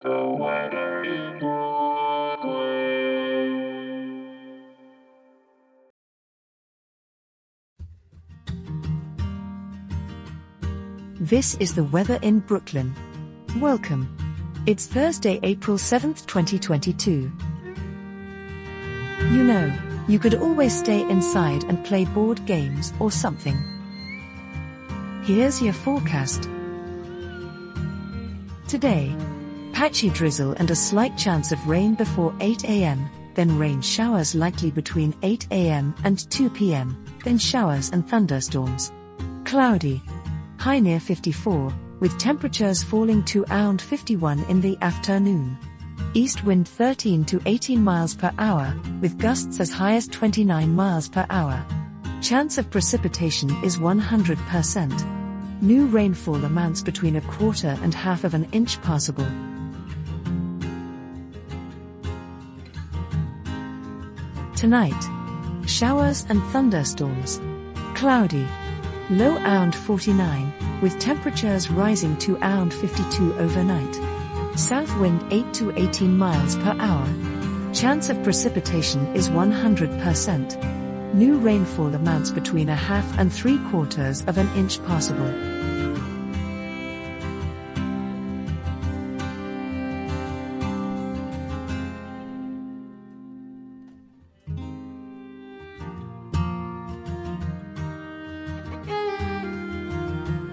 This is the weather in Brooklyn. Welcome. It's Thursday, April 7th, 2022. You know, you could always stay inside and play board games or something. Here's your forecast. Today, patchy drizzle and a slight chance of rain before 8 am, then rain showers likely between 8 am and 2 pm, then showers and thunderstorms. Cloudy. High near 54, with temperatures falling to around 51 in the afternoon. East wind 13 to 18 miles per hour, with gusts as high as 29 miles per hour. Chance of precipitation is 100%. New rainfall amounts between a quarter and half of an inch possible. Tonight, showers and thunderstorms. Cloudy. Low around 49, with temperatures rising to around 52 overnight. South wind 8 to 18 miles per hour. Chance of precipitation is 100%. New rainfall amounts between a half and three quarters of an inch possible.